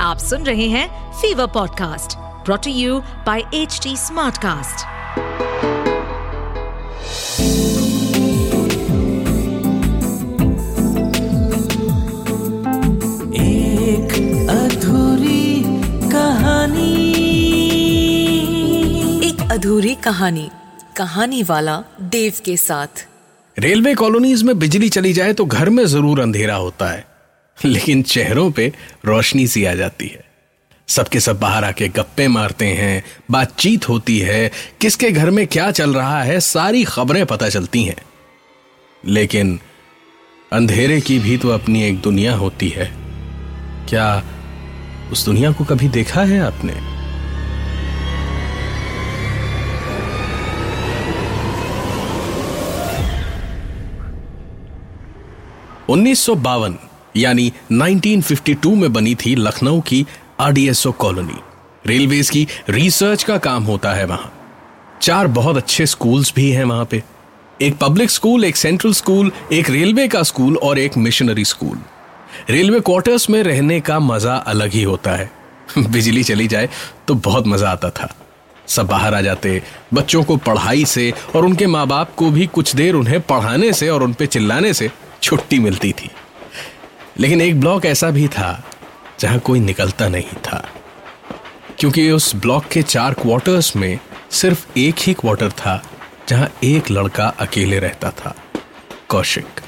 आप सुन रहे हैं fever podcast brought to you by H smartcast. एक अधूरी कहानी। एक अधूरी कहानी कहानी वाला देव के साथ। रेलवे कॉलोनीज में बिजली चली जाए तो घर में ज़रूर अंधेरा होता है। लेकिन चेहरों पे रोशनी सी आ जाती है। सबके सब बाहर आके गप्पे मारते हैं, बातचीत होती है, किसके घर में क्या चल रहा है, सारी खबरें पता चलती हैं। लेकिन अंधेरे की भी तो अपनी एक दुनिया होती है। क्या उस दुनिया को कभी देखा है आपने? उन्नीस सौ बावन यानी 1952 में बनी थी लखनऊ की आरडीएसओ कॉलोनी। रेलवेज की रिसर्च का काम होता है वहाँ। चार बहुत अच्छे स्कूल्स भी हैं वहाँ पे। एक पब्लिक स्कूल, एक सेंट्रल स्कूल, एक रेलवे का स्कूल और एक मिशनरी स्कूल। रेलवे क्वार्टर्स में रहने का मज़ा अलग ही होता है। बिजली चली जाए तो बहुत मज़ा आता था। सब बाहर आ जाते, बच्चों को पढ़ाई से और उनके माँ बाप को भी कुछ देर उन्हें पढ़ाने से और उन पे चिल्लाने से छुट्टी मिलती थी। लेकिन एक ब्लॉक ऐसा भी था जहाँ कोई निकलता नहीं था। क्योंकि उस ब्लॉक के चार क्वार्टर्स में सिर्फ़ एक ही क्वार्टर था जहाँ एक लड़का अकेले रहता था, कौशिक।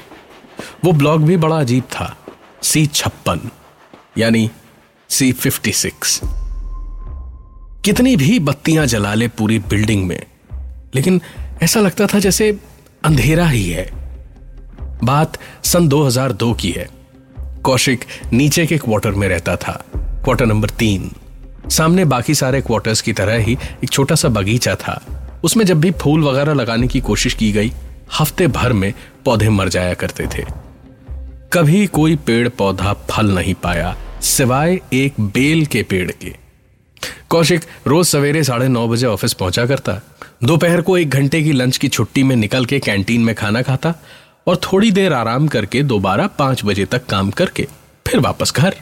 वो ब्लॉक भी बड़ा अजीब था सी छप्पन, यानी सी फिफ्टी सिक्स कितनी भी बत्तियाँ जला ले पूरी बिल्डिंग में, लेकिन ऐसा लगता था जैसे अंधेरा ही है। बात सन 2002 की है। कौशिक नीचे के क्वार्टर में रहता था। क्वार्टर नंबर तीन। सामने बाकी सारे क्वार्टर्स की तरह ही एक छोटा सा बगीचा था। उसमें जब भी फूल वगैरह लगाने की कोशिश की गई, हफ़्ते भर में पौधे मर जाया करते थे। कभी कोई पेड़ पौधा फल नहीं पाया, सिवाय एक बेल के पेड़ के। कौशिक रोज सवेरे साढ़े नौ बजे ऑफ़िस पहुँचा करता। दोपहर को एक घंटे की लंच की छुट्टी में निकल के कैंटीन में खाना खाता और थोड़ी देर आराम करके दोबारा पाँच बजे तक काम करके फिर वापस घर।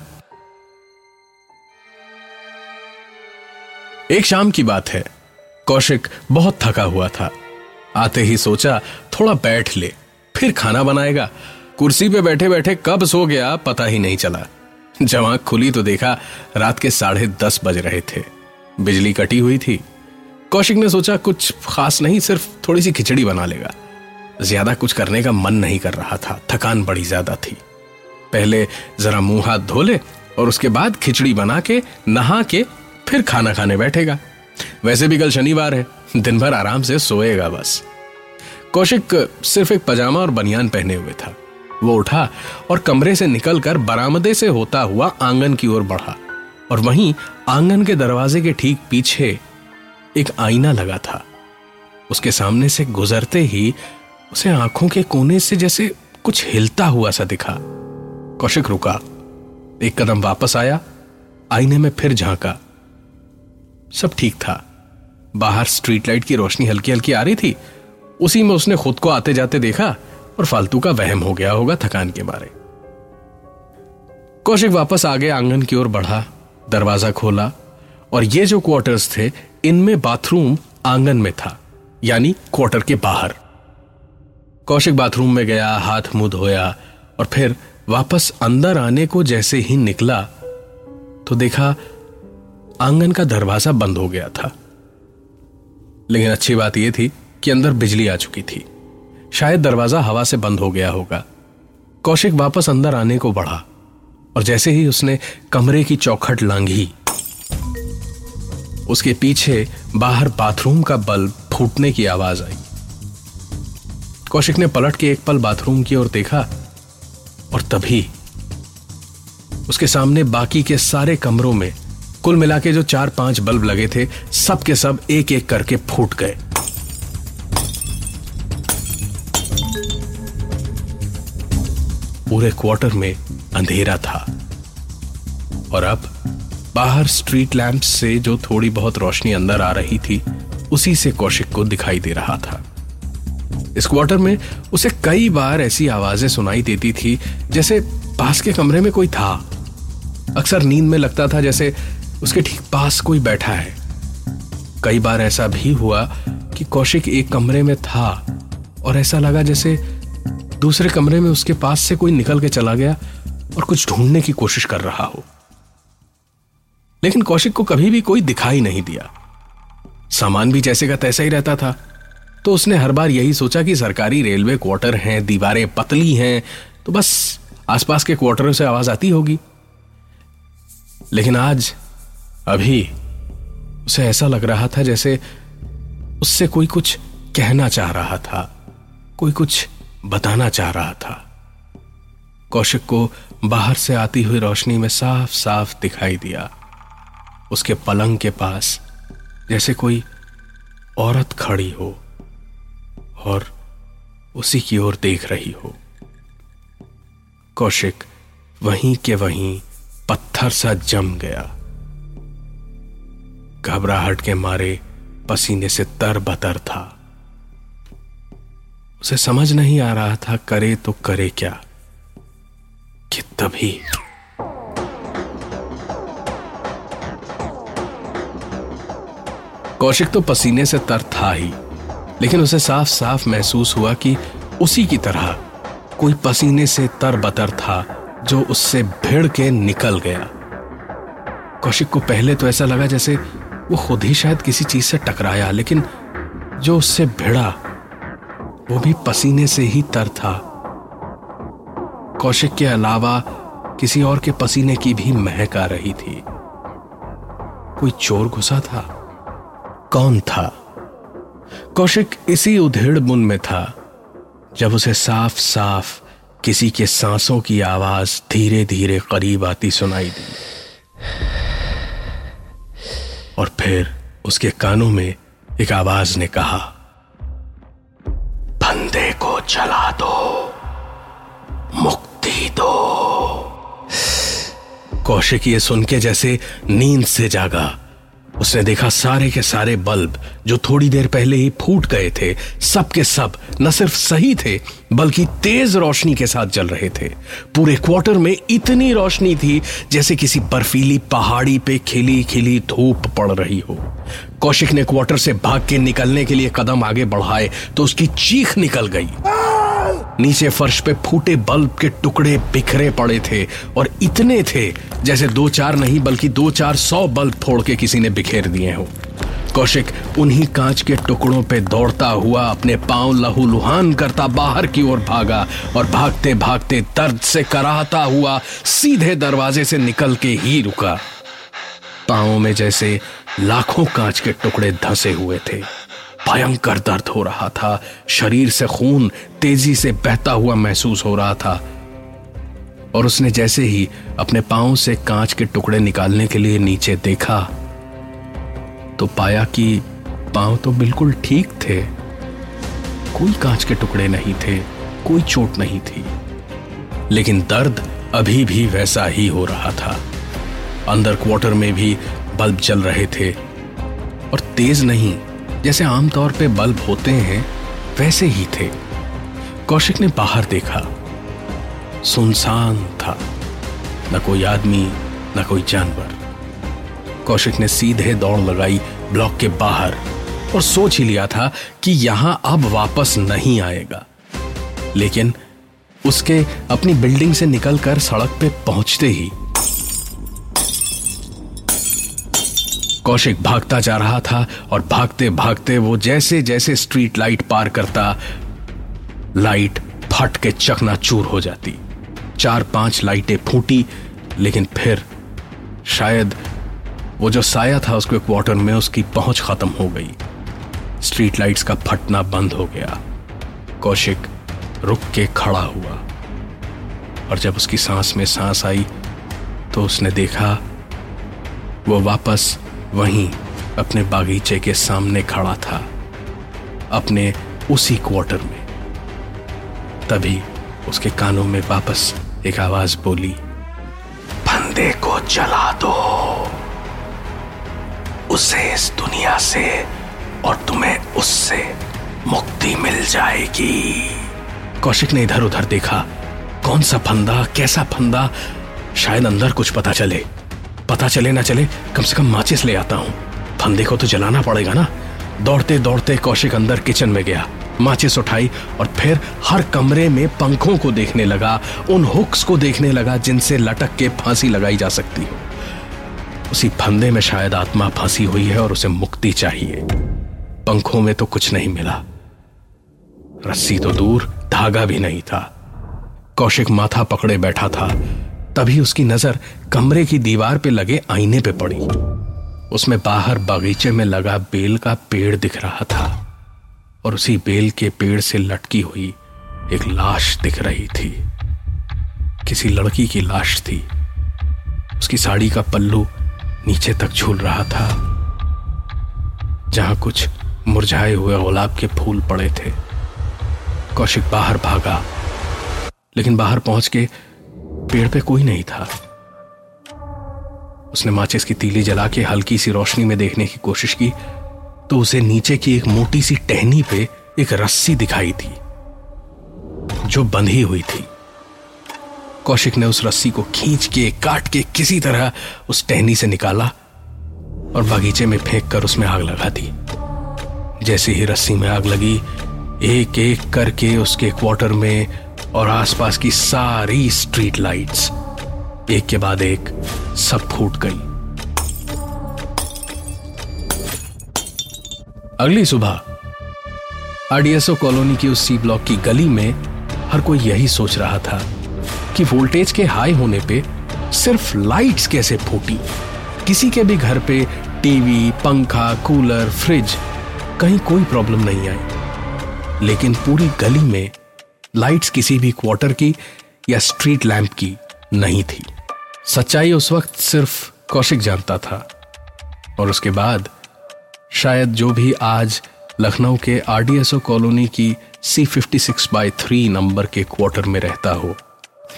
एक शाम की बात है। कौशिक बहुत थका हुआ था। आते ही सोचा, थोड़ा बैठ ले, फिर खाना बनाएगा। कुर्सी पे बैठे बैठे कब सो गया पता ही नहीं चला। जब आँख खुली तो देखा, रात के साढ़े दस बज रहे थे। बिजली कटी हुई थी। कौशिक ने सोचा, कुछ खास नहीं, सिर्फ़ थोड़ी सी खिचड़ी बना लेगा। ज़्यादा कुछ करने का मन नहीं कर रहा था। थकान बड़ी ज़्यादा थी। पहले जरा मुँह हाथ धो ले और उसके बाद खिचड़ी बना के, नहा के, फिर खाना खाने बैठेगा। वैसे भी कल शनिवार है। दिन भर आराम से सोएगा बस। कौशिक सिर्फ़ एक पजामा और बनियान पहने हुए था। वो उठा और कमरे से निकलकर बरामदे से होता हुआ आँगन की ओर बढ़ा और वहीं आँगन के दरवाजे के ठीक पीछे एक आईना लगा था। उसके सामने से गुजरते ही उसे आँखों के कोने से जैसे कुछ हिलता हुआ सा दिखा। कौशिक रुका। एक कदम वापस आया। आईने में फिर झांका। सब ठीक था। बाहर स्ट्रीट लाइट की रोशनी हल्की हल्की आ रही थी। उसी में उसने खुद को आते जाते देखा और फालतू का वहम हो गया होगा थकान के मारे। कौशिक वापस आगे आँगन की ओर बढ़ा। दरवाज़ा खोला और ये जो क्वार्टर्स थे, इनमें बाथरूम आँगन में था, यानी क्वार्टर के बाहर। कौशिक बाथरूम में गया, हाथ मुँह धोया और फिर वापस अंदर आने को जैसे ही निकला तो देखा आँगन का दरवाज़ा बंद हो गया था। लेकिन अच्छी बात यह थी कि अंदर बिजली आ चुकी थी। शायद दरवाज़ा हवा से बंद हो गया होगा। कौशिक वापस अंदर आने को बढ़ा और जैसे ही उसने कमरे की चौखट लांघी, उसके पीछे बाहर बाथरूम का बल्ब फूटने की आवाज़ आई। कौशिक ने पलट के एक पल बाथरूम की ओर देखा और तभी उसके सामने बाकी के सारे कमरों में कुल मिला के जो चार पाँच बल्ब लगे थे, सब के सब एक एक करके फूट गए। पूरे क्वार्टर में अंधेरा था। और अब बाहर स्ट्रीट लैंप से जो थोड़ी बहुत रोशनी अंदर आ रही थी, उसी से कौशिक को दिखाई दे रहा था। इस क्वार्टर में उसे कई बार ऐसी आवाज़ें सुनाई देती थी, जैसे पास के कमरे में कोई था। अक्सर नींद में लगता था जैसे उसके ठीक पास कोई बैठा है। कई बार ऐसा भी हुआ कि कौशिक एक कमरे में था और ऐसा लगा जैसे दूसरे कमरे में उसके पास से कोई निकल के चला गया और कुछ ढूँढने की कोशिश कर रहा हो। लेकिन कौशिक को कभी भी कोई दिखाई नहीं दिया। सामान भी जैसे का तैसा ही रहता था। तो उसने हर बार यही सोचा कि सरकारी रेलवे क्वार्टर हैं, दीवारें पतली हैं तो बस आसपास के क्वार्टरों से आवाज़ आती होगी। लेकिन आज, अभी, उसे ऐसा लग रहा था जैसे उससे कोई कुछ कहना चाह रहा था, कोई कुछ बताना चाह रहा था। कौशिक को बाहर से आती हुई रोशनी में साफ़ साफ़ दिखाई दिया। उसके पलंग के पास, जैसे कोई औरत खड़ी हो। और उसी की ओर देख रही हो। कौशिक वहीं के वहीं पत्थर सा जम गया। घबराहट के मारे पसीने से तर बतर था। उसे समझ नहीं आ रहा था, करे तो करे क्या? कि तभी कौशिक तो पसीने से तर था ही। लेकिन उसे साफ़ साफ़ महसूस हुआ कि उसी की तरह कोई पसीने से तर बतर था जो उससे भिड़ के निकल गया। कौशिक को पहले तो ऐसा लगा जैसे वो खुद ही शायद किसी चीज़ से टकराया, लेकिन जो उससे भिड़ा, वो भी पसीने से ही तर था। कौशिक के अलावा किसी और के पसीने की भी महक आ रही थी। कोई चोर घुसा था? कौन था? कौशिक इसी उधेड़ बुन में था, जब उसे साफ़ साफ़ किसी के सांसों की आवाज़ धीरे धीरे करीब आती सुनाई दी। और फिर उसके कानों में एक आवाज़ ने कहा, बंदे को चला दो, मुक्ति दो। कौशिक ये सुन के जैसे नींद से जागा। उसने देखा सारे के सारे बल्ब, जो थोड़ी देर पहले ही फूट गए थे, सब के सब न सिर्फ़ सही थे, बल्कि तेज रोशनी के साथ जल रहे थे। पूरे क्वार्टर में इतनी रोशनी थी, जैसे किसी बर्फीली पहाड़ी पे खिली खिली धूप पड़ रही हो। कौशिक ने क्वार्टर से भाग के निकलने के लिए कदम आगे बढ़ाए तो उसकी चीख निकल गई। नीचे फर्श पे फूटे बल्ब के टुकड़े बिखरे पड़े थे और इतने थे जैसे दो चार नहीं, बल्कि दो चार सौ बल्ब फोड़ के किसी ने बिखेर दिए हो। कौशिक उन्हीं कांच के टुकड़ों पे दौड़ता हुआ अपने पाँव लहू लुहान करता बाहर की ओर भागा और भागते भागते दर्द से कराहता हुआ सीधे दरवाजे से निकल के ही रुका। पाँव में जैसे लाखों कांच के टुकड़े धंसे हुए थे। भयंकर दर्द हो रहा था। शरीर से खून तेज़ी से बहता हुआ महसूस हो रहा था। और उसने जैसे ही अपने पाँव से कांच के टुकड़े निकालने के लिए नीचे देखा तो पाया कि पाँव तो बिल्कुल ठीक थे। कोई कांच के टुकड़े नहीं थे, कोई चोट नहीं थी। लेकिन दर्द अभी भी वैसा ही हो रहा था। अंदर क्वार्टर में भी बल्ब जल रहे थे। और तेज नहीं जैसे आमतौर पे बल्ब होते हैं, वैसे ही थे। कौशिक ने बाहर देखा। सुनसान था। न कोई आदमी, न कोई जानवर। कौशिक ने सीधे दौड़ लगाई ब्लॉक के बाहर और सोच ही लिया था कि यहाँ अब वापस नहीं आएगा। लेकिन उसके अपनी बिल्डिंग से निकलकर सड़क पे पहुँचते ही कौशिक भागता जा रहा था और भागते भागते वो जैसे जैसे स्ट्रीट लाइट पार करता लाइट फट के चकनाचूर हो जाती। चार पाँच लाइटें फूटी, लेकिन फिर शायद वो जो साया था उसके क्वार्टर में उसकी पहुँच खत्म हो गई। स्ट्रीट लाइट्स का फटना बंद हो गया। कौशिक रुक के खड़ा हुआ। और जब उसकी सांस में सांस आई तो उसने देखा, वो वापस वहीं अपने बागीचे के सामने खड़ा था, अपने उसी क्वार्टर में। तभी उसके कानों में वापस एक आवाज़ बोली, फंदे को जला दो। उसे इस दुनिया से और तुम्हें उससे मुक्ति मिल जाएगी। कौशिक ने इधर उधर देखा, कौन सा फंदा, कैसा फंदा, शायद अंदर कुछ पता चले। पता चले ना चले, कम से कम माचिस ले आता हूँ। फंदे को तो जलाना पड़ेगा ना। दौड़ते दौड़ते कौशिक अंदर किचन में गया। माचिस उठाई और फिर हर कमरे में पंखों को देखने लगा, उन हुक्स को देखने लगा जिनसे लटक के फांसी लगाई जा सकती हो। उसी फंदे में शायद आत्मा फांसी हुई है और उसे मुक्ति चाहिए। पंखों में तो कुछ नहीं मिला। रस्सी तो दूर, धागा भी नहीं था। कौशिक माथा पकड़े बैठा था। तभी उसकी नज़र कमरे की दीवार पे लगे आईने पे पड़ी। उसमें बाहर बगीचे में लगा बेल का पेड़ दिख रहा था और उसी बेल के पेड़ से लटकी हुई एक लाश दिख रही थी। किसी लड़की की लाश थी। उसकी साड़ी का पल्लू नीचे तक झूल रहा था, जहाँ कुछ मुरझाए हुए गुलाब के फूल पड़े थे। कौशिक बाहर भागा, लेकिन बाहर पहुँच के पेड़ पे कोई नहीं था। उसने माचिस की तीली जला के हल्की सी रोशनी में देखने की कोशिश की तो उसे नीचे की एक मोटी सी टहनी पे एक रस्सी दिखाई थी, जो बंधी हुई थी। कौशिक ने उस रस्सी को खींच के, काट के किसी तरह उस टहनी से निकाला और बगीचे में फेंक कर उसमें आग लगा दी। जैसे ही रस्सी में आग लगी एक एक करके उसके क्वार्टर में और आसपास की सारी स्ट्रीट लाइट्स एक के बाद एक सब फूट गई। अगली सुबह, आरडीएसओ कॉलोनी की उस सी ब्लॉक की गली में हर कोई यही सोच रहा था कि वोल्टेज के हाई होने पे सिर्फ़ लाइट्स कैसे फूटी। किसी के भी घर पे टीवी पंखा कूलर फ्रिज कहीं कोई प्रॉब्लम नहीं आई। लेकिन पूरी गली में लाइट्स किसी भी क्वार्टर की या स्ट्रीट लैंप की नहीं थी। सच्चाई उस वक्त सिर्फ़ कौशिक जानता था। और उसके बाद, शायद जो भी आज लखनऊ के आरडीएसओ कॉलोनी की C fifty six by three number के क्वार्टर में रहता हो,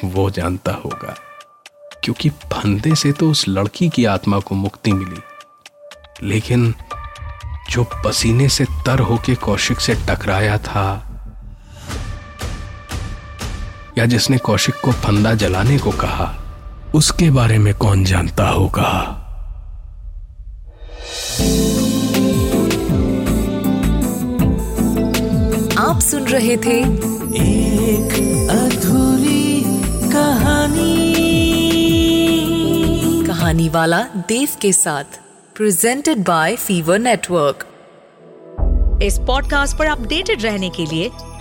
वो जानता होगा। क्योंकि फंदे से तो उस लड़की की आत्मा को मुक्ति मिली। लेकिन जो पसीने से तर होके कौशिक से टकराया था या जिसने कौशिक को फंदा जलाने को कहा उसके बारे में कौन जानता होगा? आप सुन रहे थे एक अधूरी कहानी। कहानी वाला देव के साथ प्रेजेंटेड बाय फीवर नेटवर्क इस पॉडकास्ट पर अपडेटेड रहने के लिए